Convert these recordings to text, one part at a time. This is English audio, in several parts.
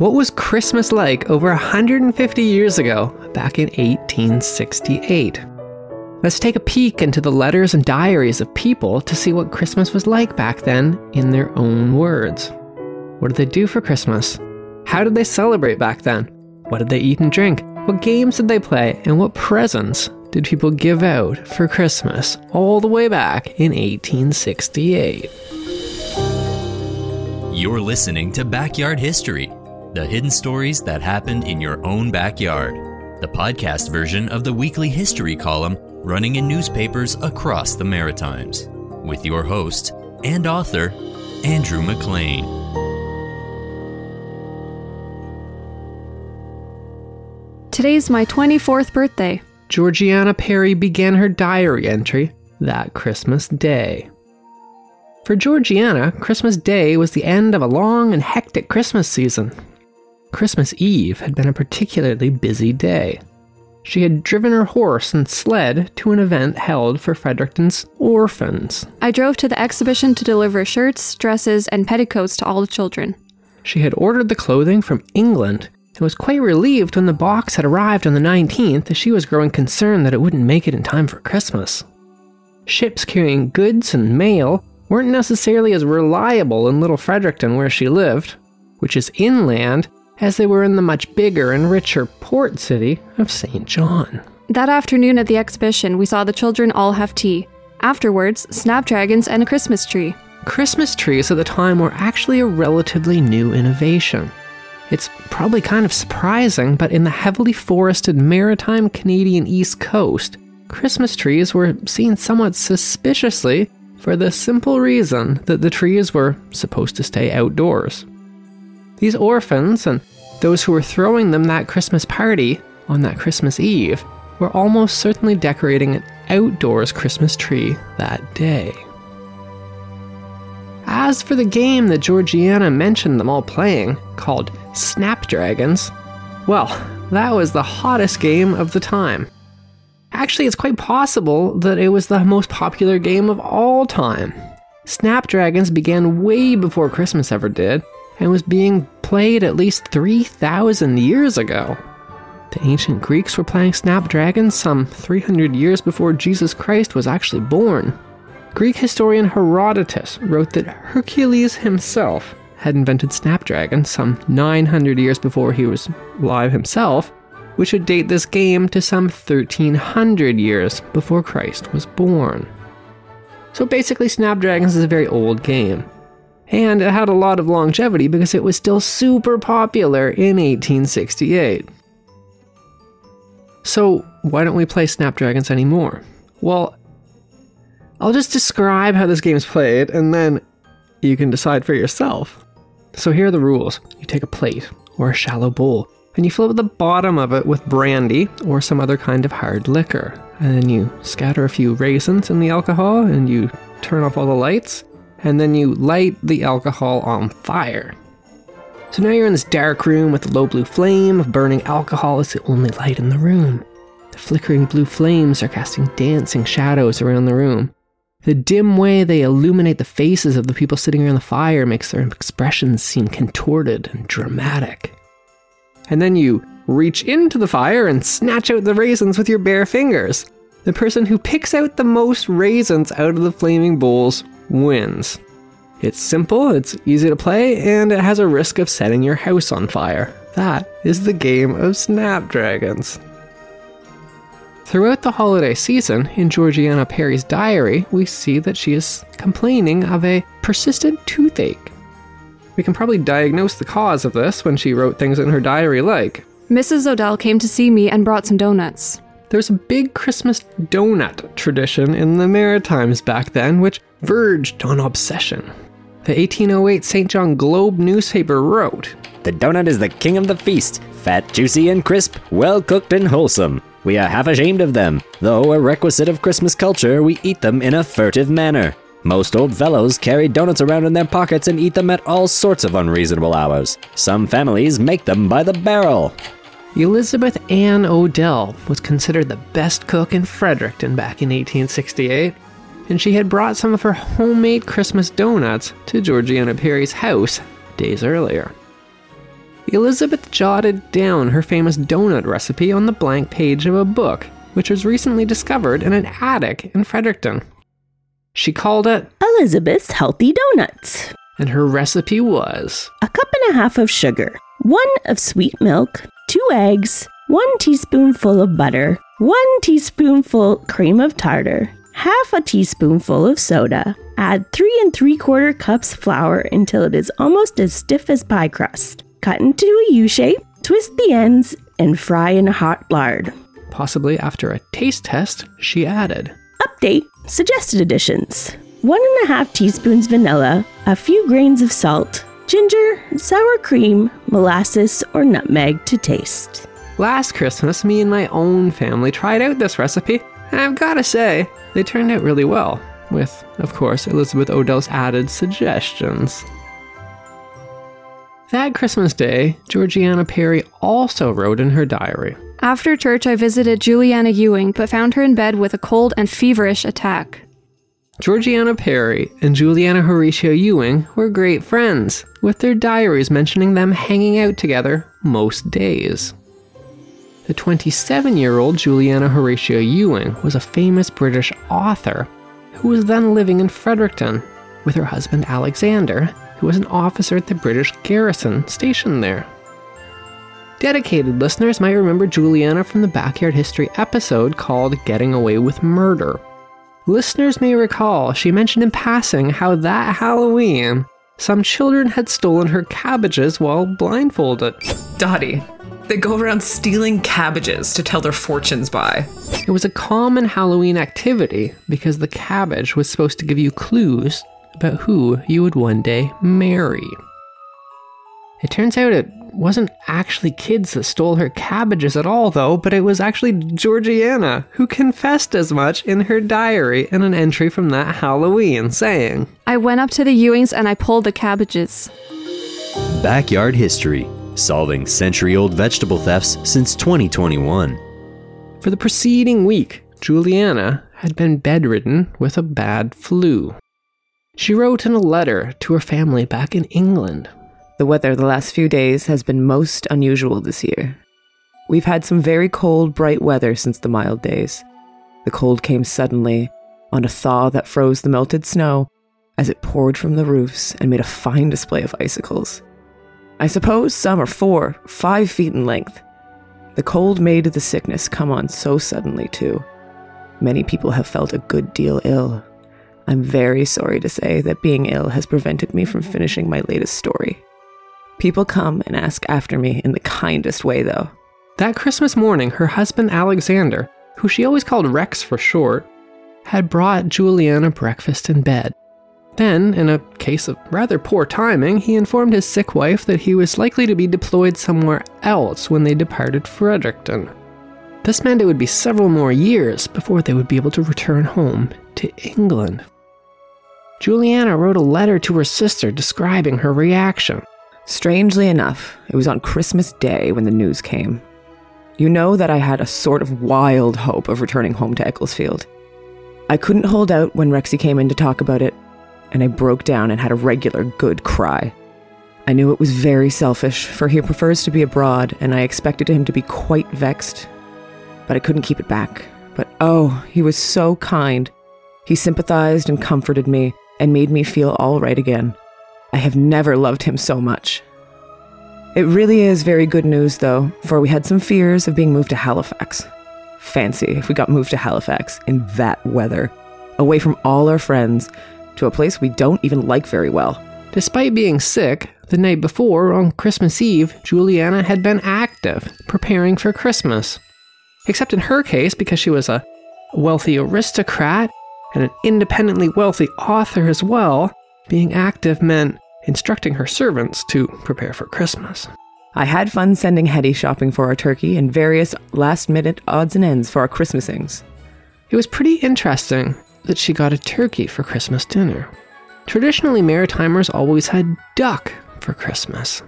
What was Christmas like over 150 years ago, back in 1868? Let's take a peek into the letters and diaries of people to see what Christmas was like back then in their own words. What did they do for Christmas? How did they celebrate back then? What did they eat and drink? What games did they play? And what presents did people give out for Christmas all the way back in 1868? You're listening to Backyard History, the hidden stories that happened in your own backyard, the podcast version of the weekly history column running in newspapers across the Maritimes, with your host and author, Andrew McLean. Today's my 24th birthday. Georgiana Perry began her diary entry that Christmas Day. For Georgiana, Christmas Day was the end of a long and hectic Christmas season. Christmas Eve had been a particularly busy day. She had driven her horse and sled to an event held for Fredericton's orphans. I drove to the exhibition to deliver shirts, dresses, and petticoats to all the children. She had ordered the clothing from England and was quite relieved when the box had arrived on the 19th as she was growing concerned that it wouldn't make it in time for Christmas. Ships carrying goods and mail weren't necessarily as reliable in Little Fredericton where she lived, which is inland as they were in the much bigger and richer port city of St. John. That afternoon at the exhibition, we saw the children all have tea. Afterwards, snapdragons and a Christmas tree. Christmas trees at the time were actually a relatively new innovation. It's probably kind of surprising, but in the heavily forested maritime Canadian East Coast, Christmas trees were seen somewhat suspiciously for the simple reason that the trees were supposed to stay outdoors. These orphans and those who were throwing them that Christmas party on that Christmas Eve were almost certainly decorating an outdoors Christmas tree that day. As for the game that Georgiana mentioned them all playing, called Snapdragons, well, that was the hottest game of the time. Actually, it's quite possible that it was the most popular game of all time. Snapdragons began way before Christmas ever did, and was being played at least 3,000 years ago. The ancient Greeks were playing Snapdragons some 300 years before Jesus Christ was actually born. Greek historian Herodotus wrote that Hercules himself had invented Snapdragon some 900 years before he was alive himself, which would date this game to some 1300 years before Christ was born. So basically, Snapdragons is a very old game and it had a lot of longevity because it was still super popular in 1868. So, why don't we play Snapdragons anymore? Well, I'll just describe how this game is played and then you can decide for yourself. So, here are the rules you take a plate or a shallow bowl and you fill the bottom of it with brandy or some other kind of hard liquor. And then you scatter a few raisins in the alcohol and you turn off all the lights and then you light the alcohol on fire. So now you're in this dark room with a low blue flame of burning alcohol as the only light in the room. The flickering blue flames are casting dancing shadows around the room. The dim way they illuminate the faces of the people sitting around the fire makes their expressions seem contorted and dramatic. And then you reach into the fire and snatch out the raisins with your bare fingers. The person who picks out the most raisins out of the flaming bowls wins. It's simple, it's easy to play, and it has a risk of setting your house on fire. That is the game of Snapdragons. Throughout the holiday season, in Georgiana Perry's diary, we see that she is complaining of a persistent toothache. We can probably diagnose the cause of this when she wrote things in her diary like Mrs. Odell came to see me and brought some donuts. There's a big Christmas donut tradition in the Maritimes back then, which verged on obsession. The 1808 St. John Globe newspaper wrote The donut is the king of the feast, fat, juicy, and crisp, well cooked and wholesome. We are half ashamed of them, though a requisite of Christmas culture, we eat them in a furtive manner. Most old fellows carry donuts around in their pockets and eat them at all sorts of unreasonable hours. Some families make them by the barrel. Elizabeth Ann Odell was considered the best cook in Fredericton back in 1868 and she had brought some of her homemade Christmas donuts to Georgiana Perry's house days earlier. Elizabeth jotted down her famous donut recipe on the blank page of a book, which was recently discovered in an attic in Fredericton. She called it, Elizabeth's Healthy Donuts. and her recipe was A cup and a half of sugar, one of sweet milk, two eggs, one teaspoonful of butter, one teaspoonful cream of tartar, half a teaspoonful of soda. Add three and three quarter cups flour until it is almost as stiff as pie crust. Cut into a U shape, twist the ends, and fry in hot lard. possibly after a taste test, she added. Update Suggested additions one and a half teaspoons vanilla, a few grains of salt, ginger, sour cream, molasses, or nutmeg to taste. Last Christmas, me and my own family tried out this recipe, and I've gotta say, they turned out really well, with, of course, Elizabeth Odell's added suggestions. That Christmas Day, Georgiana Perry also wrote in her diary. After church, I visited Juliana Ewing, but found her in bed with a cold and feverish attack. Georgiana Perry and Juliana Horatia Ewing were great friends, with their diaries mentioning them hanging out together most days. The 27 year old Juliana Horatia Ewing was a famous British author who was then living in Fredericton with her husband Alexander, who was an officer at the British garrison stationed there. Dedicated listeners might remember Juliana from the Backyard History episode called Getting Away with Murder. Listeners may recall she mentioned in passing how that Halloween, some children had stolen her cabbages while blindfolded. Dottie. They go around stealing cabbages to tell their fortunes by. It was a common Halloween activity because the cabbage was supposed to give you clues about who you would one day marry. It turns out it wasn't actually kids that stole her cabbages at all, though, but it was actually Georgiana who confessed as much in her diary in an entry from that Halloween, saying, I went up to the Ewings and I pulled the cabbages. Backyard History Solving century old vegetable thefts since 2021. For the preceding week, Juliana had been bedridden with a bad flu. She wrote in a letter to her family back in England. The weather the last few days has been most unusual this year. We've had some very cold, bright weather since the mild days. The cold came suddenly on a thaw that froze the melted snow as it poured from the roofs and made a fine display of icicles. I suppose some are four, five feet in length. The cold made the sickness come on so suddenly, too. Many people have felt a good deal ill. I'm very sorry to say that being ill has prevented me from finishing my latest story. People come and ask after me in the kindest way, though. That Christmas morning, her husband Alexander, who she always called Rex for short, had brought Juliana breakfast in bed. Then, in a case of rather poor timing, he informed his sick wife that he was likely to be deployed somewhere else when they departed Fredericton. This meant it would be several more years before they would be able to return home to England. Juliana wrote a letter to her sister describing her reaction. Strangely enough, it was on Christmas Day when the news came. You know that I had a sort of wild hope of returning home to Ecclesfield. I couldn't hold out when Rexy came in to talk about it, and I broke down and had a regular good cry. I knew it was very selfish, for he prefers to be abroad, and I expected him to be quite vexed. But I couldn't keep it back. But oh, he was so kind. He sympathized and comforted me, and made me feel all right again. I have never loved him so much. It really is very good news, though, for we had some fears of being moved to Halifax. Fancy if we got moved to Halifax in that weather, away from all our friends, to a place we don't even like very well. Despite being sick, the night before, on Christmas Eve, Juliana had been active, preparing for Christmas. Except in her case, because she was a wealthy aristocrat and an independently wealthy author as well, being active meant instructing her servants to prepare for Christmas. I had fun sending Hetty shopping for our turkey and various last minute odds and ends for our Christmasings. It was pretty interesting that she got a turkey for Christmas dinner. Traditionally, Maritimers always had duck for Christmas.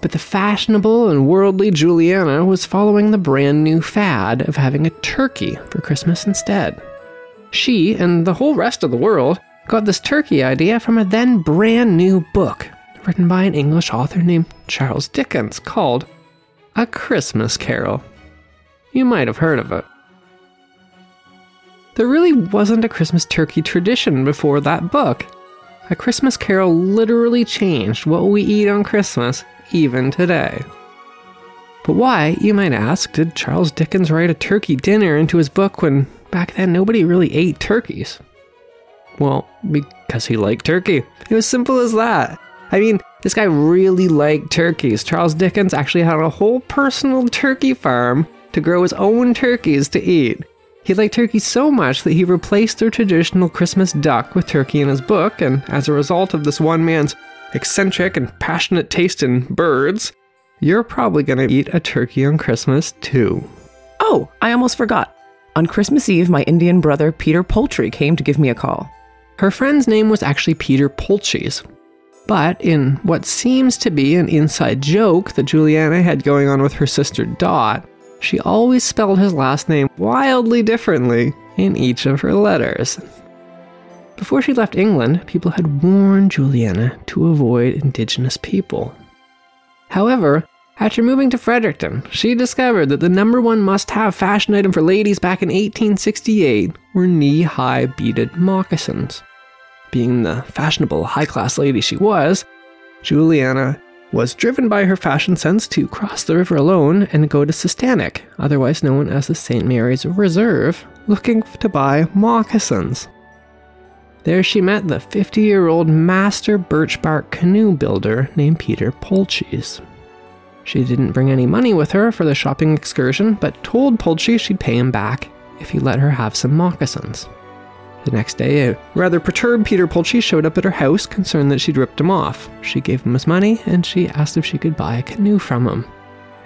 But the fashionable and worldly Juliana was following the brand new fad of having a turkey for Christmas instead. She and the whole rest of the world got this turkey idea from a then brand new book written by an English author named Charles Dickens called A Christmas Carol. You might have heard of it. There really wasn't a Christmas turkey tradition before that book. A Christmas Carol literally changed what we eat on Christmas, even today. But why, you might ask, did Charles Dickens write a turkey dinner into his book when back then nobody really ate turkeys? Well, because he liked turkey. It was simple as that. I mean, this guy really liked turkeys. Charles Dickens actually had a whole personal turkey farm to grow his own turkeys to eat. He liked turkey so much that he replaced the traditional Christmas duck with turkey in his book, and as a result of this one man's eccentric and passionate taste in birds, you're probably gonna eat a turkey on Christmas too. Oh, I almost forgot. On Christmas Eve, my Indian brother Peter Poultry came to give me a call. Her friend's name was actually Peter Polches. But in what seems to be an inside joke that Juliana had going on with her sister Dot, she always spelled his last name wildly differently in each of her letters. Before she left England, people had warned Juliana to avoid indigenous people. However, after moving to Fredericton, she discovered that the number one must have fashion item for ladies back in 1868 were knee high beaded moccasins. Being the fashionable, high class lady she was, Juliana was driven by her fashion sense to cross the river alone and go to Sistanik, otherwise known as the St. Mary's Reserve, looking to buy moccasins. There she met the 50 year old master birch bark canoe builder named Peter Polches. She didn't bring any money with her for the shopping excursion, but told Polches she'd pay him back if he let her have some moccasins. The next day, a rather perturbed Peter Polches showed up at her house, concerned that she'd ripped him off. She gave him his money, and she asked if she could buy a canoe from him,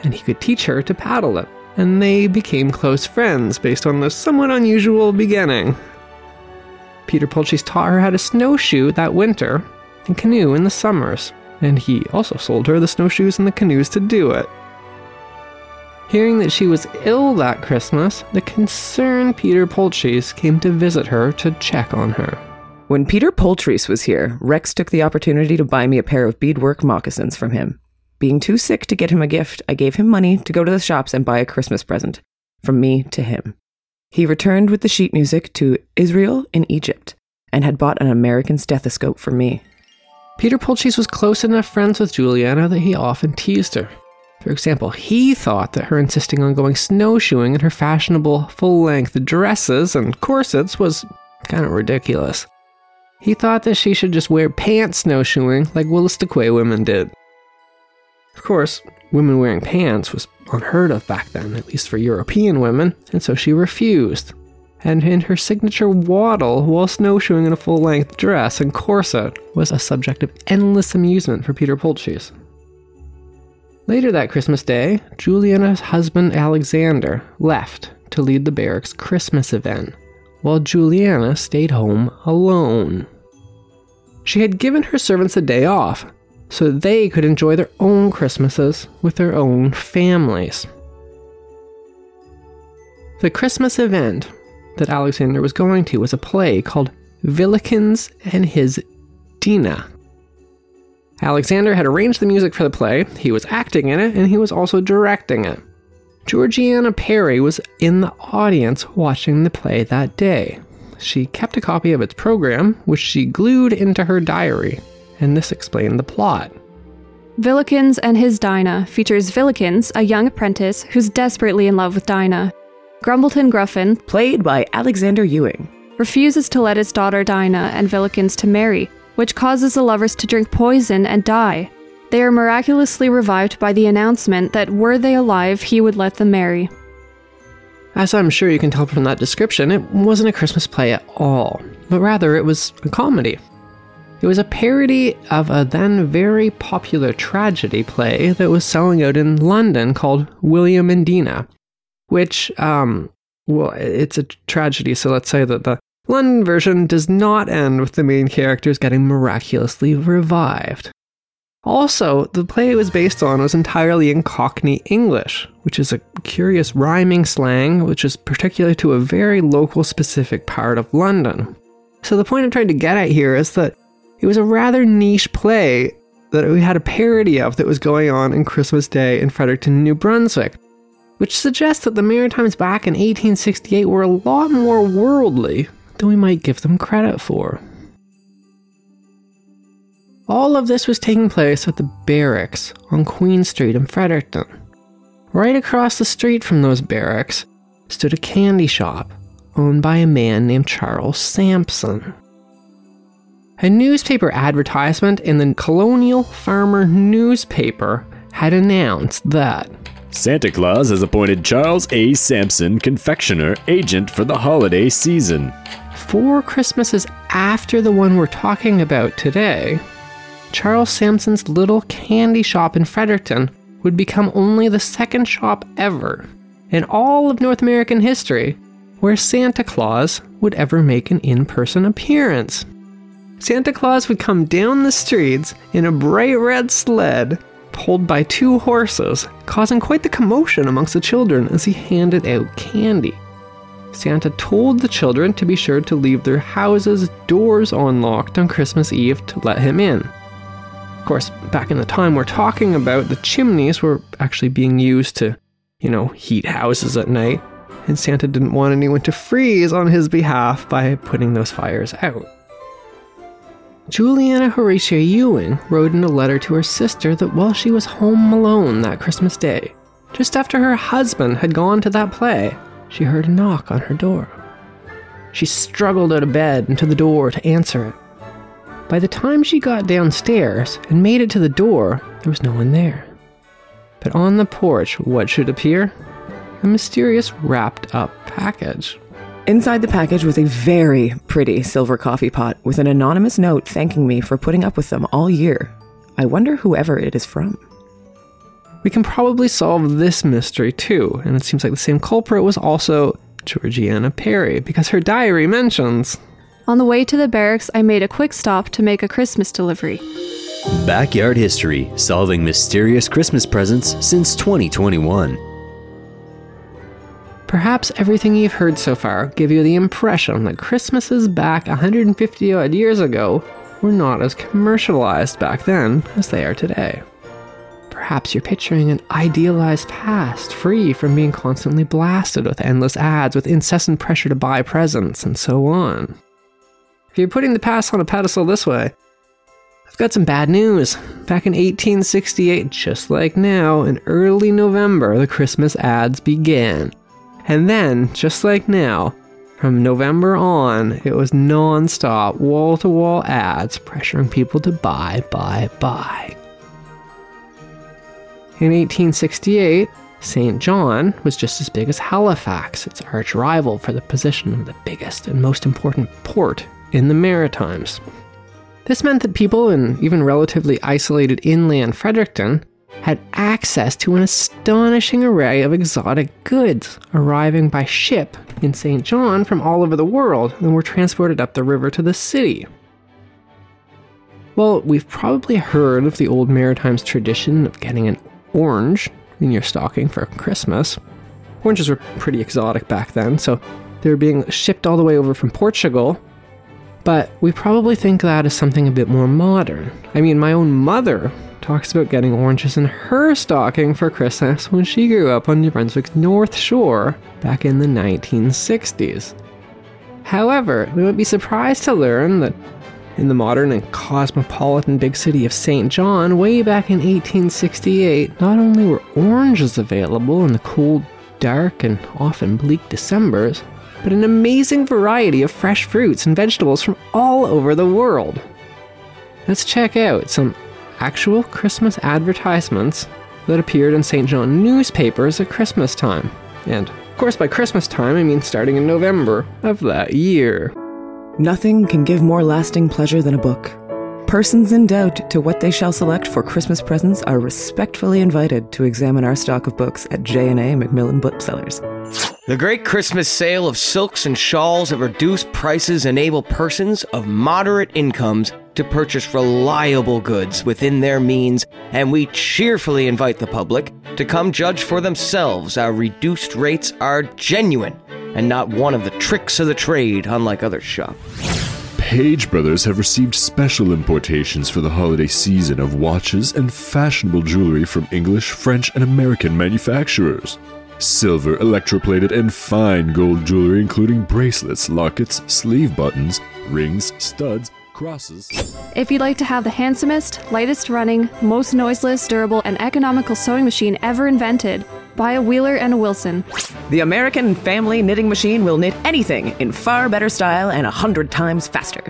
and he could teach her to paddle it. And they became close friends based on this somewhat unusual beginning. Peter Polches taught her how to snowshoe that winter and canoe in the summers, and he also sold her the snowshoes and the canoes to do it. Hearing that she was ill that Christmas, the concerned Peter Polches came to visit her to check on her. When Peter Poultries was here, Rex took the opportunity to buy me a pair of beadwork moccasins from him. Being too sick to get him a gift, I gave him money to go to the shops and buy a Christmas present. From me to him. He returned with the sheet music to Israel in Egypt and had bought an American stethoscope for me. Peter Polches was close enough friends with Juliana that he often teased her. For example, he thought that her insisting on going snowshoeing in her fashionable full length dresses and corsets was kind of ridiculous. He thought that she should just wear pants snowshoeing like Wolastoqey women did. Of course, women wearing pants was unheard of back then, at least for European women, and so she refused. And in her signature waddle while snowshoeing in a full length dress and corset was a subject of endless amusement for Peter Polches. Later that Christmas day, Juliana's husband Alexander left to lead the barracks Christmas event, while Juliana stayed home alone. She had given her servants a day off so that they could enjoy their own Christmases with their own families. The Christmas event that Alexander was going to was a play called Villikins and his Dinah. Alexander had arranged the music for the play, he was acting in it, and he was also directing it. Georgiana Perry was in the audience watching the play that day. She kept a copy of its program, which she glued into her diary, and this explained the plot. Villikins and his Dinah features Villikins, a young apprentice who's desperately in love with Dinah. Grumbleton Gruffin Played by Alexander Ewing. refuses to let his daughter Dinah and Villikins to marry, which causes the lovers to drink poison and die. They are miraculously revived by the announcement that were they alive, he would let them marry. As I'm sure you can tell from that description, it wasn't a Christmas play at all, but rather it was a comedy. It was a parody of a then very popular tragedy play that was selling out in London called William and Dina, which, um, well, it's a tragedy, so let's say that the London version does not end with the main characters getting miraculously revived. Also, the play it was based on was entirely in Cockney English, which is a curious rhyming slang which is particular to a very local specific part of London. So the point I'm trying to get at here is that it was a rather niche play that we had a parody of that was going on in Christmas Day in Fredericton, New Brunswick, which suggests that the Maritimes back in 1868 were a lot more worldly than we might give them credit for. All of this was taking place at the barracks on Queen Street in Fredericton. Right across the street from those barracks stood a candy shop owned by a man named Charles Sampson. A newspaper advertisement in the Colonial Farmer newspaper had announced that Santa Claus has appointed Charles A. Sampson confectioner agent for the holiday season. Four Christmases after the one we're talking about today, Charles Sampson's little candy shop in Fredericton would become only the second shop ever in all of North American history where Santa Claus would ever make an in person appearance. Santa Claus would come down the streets in a bright red sled pulled by two horses, causing quite the commotion amongst the children as he handed out candy. Santa told the children to be sure to leave their houses' doors unlocked on Christmas Eve to let him in. Of course, back in the time we're talking about, the chimneys were actually being used to, you know, heat houses at night, and Santa didn't want anyone to freeze on his behalf by putting those fires out. Juliana Horatia Ewing wrote in a letter to her sister that while she was home alone that Christmas day, just after her husband had gone to that play, she heard a knock on her door. She struggled out of bed and to the door to answer it. By the time she got downstairs and made it to the door, there was no one there. But on the porch, what should appear? A mysterious wrapped up package. Inside the package was a very pretty silver coffee pot with an anonymous note thanking me for putting up with them all year. I wonder whoever it is from. We can probably solve this mystery too, and it seems like the same culprit was also Georgiana Perry, because her diary mentions On the way to the barracks, I made a quick stop to make a Christmas delivery. Backyard History Solving Mysterious Christmas Presents since 2021. Perhaps everything you've heard so far give you the impression that Christmases back 150 odd years ago were not as commercialized back then as they are today. Perhaps you're picturing an idealized past free from being constantly blasted with endless ads with incessant pressure to buy presents and so on. If you're putting the past on a pedestal this way, I've got some bad news. Back in 1868, just like now, in early November, the Christmas ads began. And then, just like now, from November on, it was non stop, wall to wall ads pressuring people to buy, buy, buy. In 1868, St. John was just as big as Halifax, its arch rival for the position of the biggest and most important port in the Maritimes. This meant that people in even relatively isolated inland Fredericton had access to an astonishing array of exotic goods arriving by ship in St. John from all over the world and were transported up the river to the city. Well, we've probably heard of the old Maritimes tradition of getting an orange in your stocking for Christmas. Oranges were pretty exotic back then, so they were being shipped all the way over from Portugal. But we probably think that is something a bit more modern. I mean, my own mother talks about getting oranges in her stocking for Christmas when she grew up on New Brunswick's North Shore back in the 1960s. However, we would be surprised to learn that in the modern and cosmopolitan big city of St. John, way back in 1868, not only were oranges available in the cold, dark, and often bleak Decembers, but an amazing variety of fresh fruits and vegetables from all over the world. Let's check out some actual Christmas advertisements that appeared in St. John newspapers at Christmas time. And, of course, by Christmas time, I mean starting in November of that year. Nothing can give more lasting pleasure than a book. Persons in doubt to what they shall select for Christmas presents are respectfully invited to examine our stock of books at J&A Macmillan Booksellers. The great Christmas sale of silks and shawls at reduced prices enable persons of moderate incomes to purchase reliable goods within their means, and we cheerfully invite the public to come judge for themselves our reduced rates are genuine and not one of the tricks of the trade, unlike other shops. Page Brothers have received special importations for the holiday season of watches and fashionable jewelry from English, French, and American manufacturers. Silver, electroplated, and fine gold jewelry, including bracelets, lockets, sleeve buttons, rings, studs, crosses. If you'd like to have the handsomest, lightest running, most noiseless, durable, and economical sewing machine ever invented, buy a Wheeler and a Wilson. The American Family Knitting Machine will knit anything in far better style and a hundred times faster.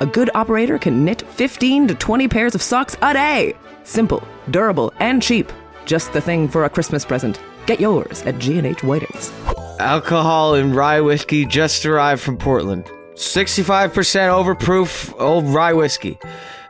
A good operator can knit 15 to 20 pairs of socks a day. Simple, durable, and cheap. Just the thing for a Christmas present. Get yours at G&H Whiting's. Alcohol and rye whiskey just arrived from Portland. 65% overproof old rye whiskey.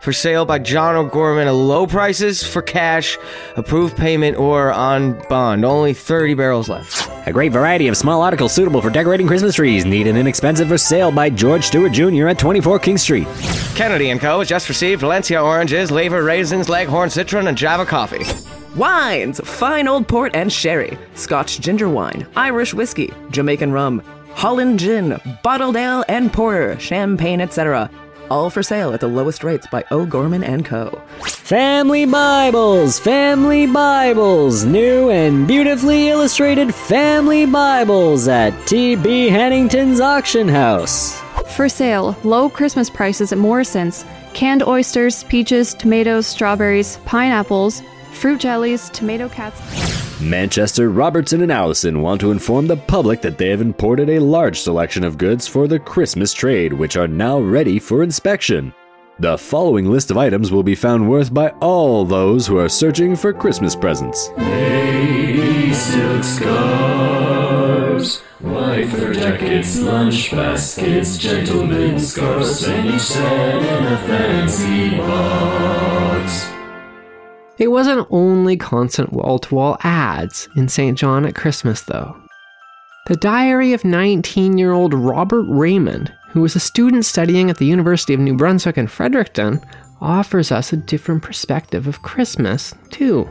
For sale by John O'Gorman at low prices for cash, approved payment, or on bond. Only 30 barrels left. A great variety of small articles suitable for decorating Christmas trees, neat and inexpensive for sale by George Stewart Jr. at 24 King Street. Kennedy & Co. has just received Valencia oranges, Lever raisins, Leghorn citron, and Java coffee. Wines, fine old port and sherry, Scotch ginger wine, Irish whiskey, Jamaican rum, Holland gin, bottled ale and porter, champagne, etc. All for sale at the lowest rates by O'Gorman and Co. Family Bibles, Family Bibles, new and beautifully illustrated Family Bibles at T.B. Hannington's Auction House. For sale, low Christmas prices at Morrison's. Canned oysters, peaches, tomatoes, strawberries, pineapples, fruit jellies, tomato cats. Manchester, Robertson, and Allison want to inform the public that they have imported a large selection of goods for the Christmas trade, which are now ready for inspection. The following list of items will be found worth by all those who are searching for Christmas presents. Lady silk scarves, white fur jackets, lunch baskets, gentlemen's scarves, and each set in a fancy box. It wasn't only constant wall to wall ads in St. John at Christmas, though. The diary of 19 year old Robert Raymond, who was a student studying at the University of New Brunswick in Fredericton, offers us a different perspective of Christmas, too.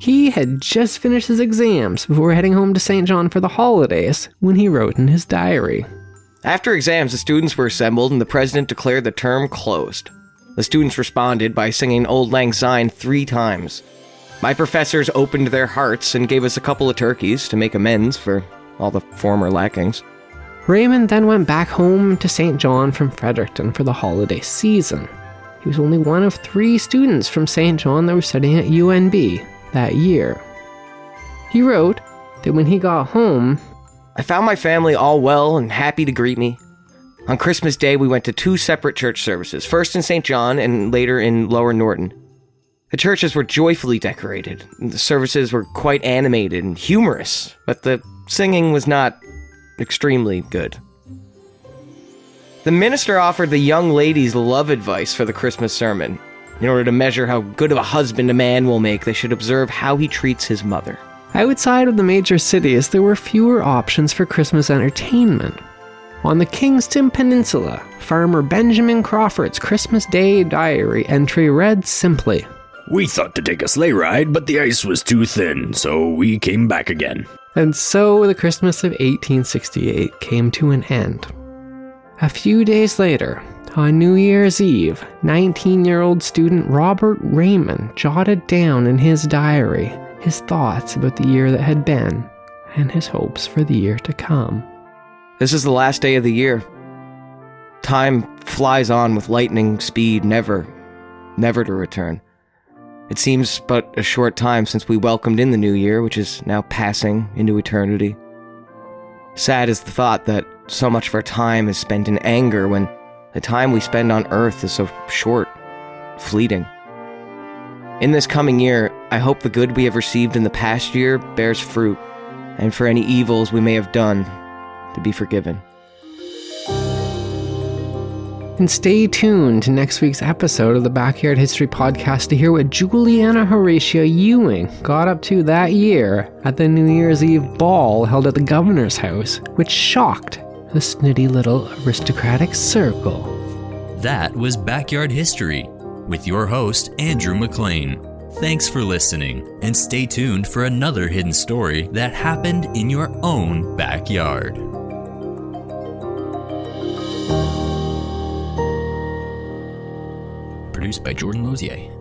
He had just finished his exams before heading home to St. John for the holidays when he wrote in his diary. After exams, the students were assembled and the president declared the term closed. The students responded by singing Auld Lang Syne three times. My professors opened their hearts and gave us a couple of turkeys to make amends for all the former lackings. Raymond then went back home to St. John from Fredericton for the holiday season. He was only one of three students from St. John that were studying at UNB that year. He wrote that when he got home, I found my family all well and happy to greet me. On Christmas Day, we went to two separate church services, first in St. John and later in Lower Norton. The churches were joyfully decorated. The services were quite animated and humorous, but the singing was not extremely good. The minister offered the young ladies love advice for the Christmas sermon. In order to measure how good of a husband a man will make, they should observe how he treats his mother. outside of the major cities, there were fewer options for Christmas entertainment. On the Kingston Peninsula, farmer Benjamin Crawford's Christmas Day diary entry read simply We thought to take a sleigh ride, but the ice was too thin, so we came back again. And so the Christmas of 1868 came to an end. A few days later, on New Year's Eve, 19 year old student Robert Raymond jotted down in his diary his thoughts about the year that had been and his hopes for the year to come. This is the last day of the year. Time flies on with lightning speed, never, never to return. It seems but a short time since we welcomed in the new year, which is now passing into eternity. Sad is the thought that so much of our time is spent in anger when the time we spend on earth is so short, fleeting. In this coming year, I hope the good we have received in the past year bears fruit, and for any evils we may have done, to be forgiven. And stay tuned to next week's episode of the Backyard History Podcast to hear what Juliana Horatia Ewing got up to that year at the New Year's Eve ball held at the governor's house, which shocked the snooty little aristocratic circle. That was Backyard History with your host, Andrew McLean. Thanks for listening, and stay tuned for another hidden story that happened in your own backyard. Produced by Jordan Lozier.